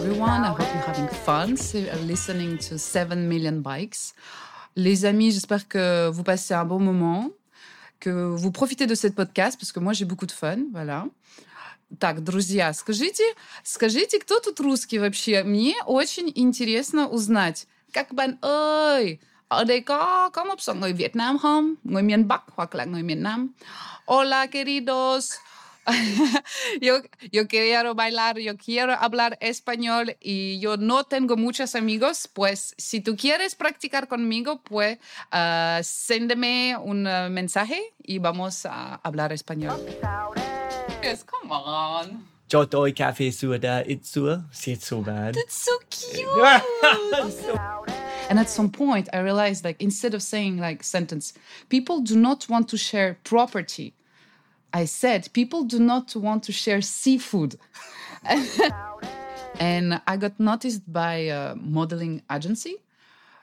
everyone. I hope you're having fun listening to 7 million bikes. Les amis, j'espère que vous passez un bon moment, que vous profitez de cette podcast, parce que moi, j'ai beaucoup de fun. Voilà. Так, друзья, скажите, скажите, кто тут русский вообще? Мне очень интересно uznać. Các bạn ơi, ở đây có có một số người Việt Nam không? Người miền Bắc hoặc là người miền Nam? Hola, queridos. yo, yo quiero bailar, yo quiero hablar español y yo no tengo muchos amigos, pues si tú quieres practicar conmigo, pues uh, séndeme un uh, mensaje y vamos a hablar español. Yes, come on. Cho tôi cà phê soda, it's so, it's so bad. That's so cute. and at some point, I realized, like, instead of saying like sentence, people do not want to share property. I said people do not want to share seafood. and I got noticed by a modeling agency.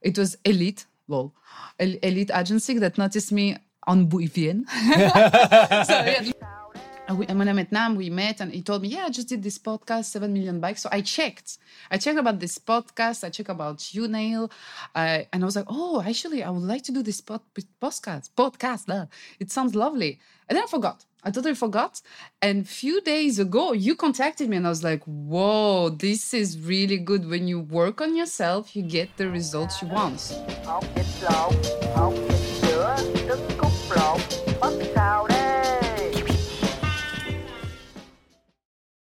It was Elite, well, Elite agency that noticed me on Bui Vien. so, yeah. When I met Nam, we met and he told me, Yeah, I just did this podcast, 7 million bikes. So I checked. I checked about this podcast. I checked about you, Niall. Uh, and I was like, Oh, actually, I would like to do this pod- podcast. Podcast. Uh, it sounds lovely. And then I forgot. I totally forgot. And few days ago, you contacted me and I was like, Whoa, this is really good. When you work on yourself, you get the results you want.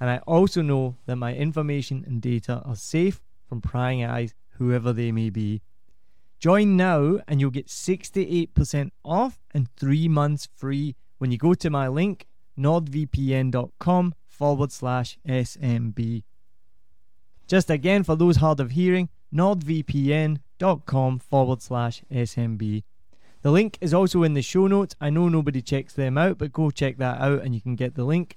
and I also know that my information and data are safe from prying eyes, whoever they may be. Join now and you'll get 68% off and three months free when you go to my link, nordvpn.com forward slash SMB. Just again, for those hard of hearing, nordvpn.com forward slash SMB. The link is also in the show notes. I know nobody checks them out, but go check that out and you can get the link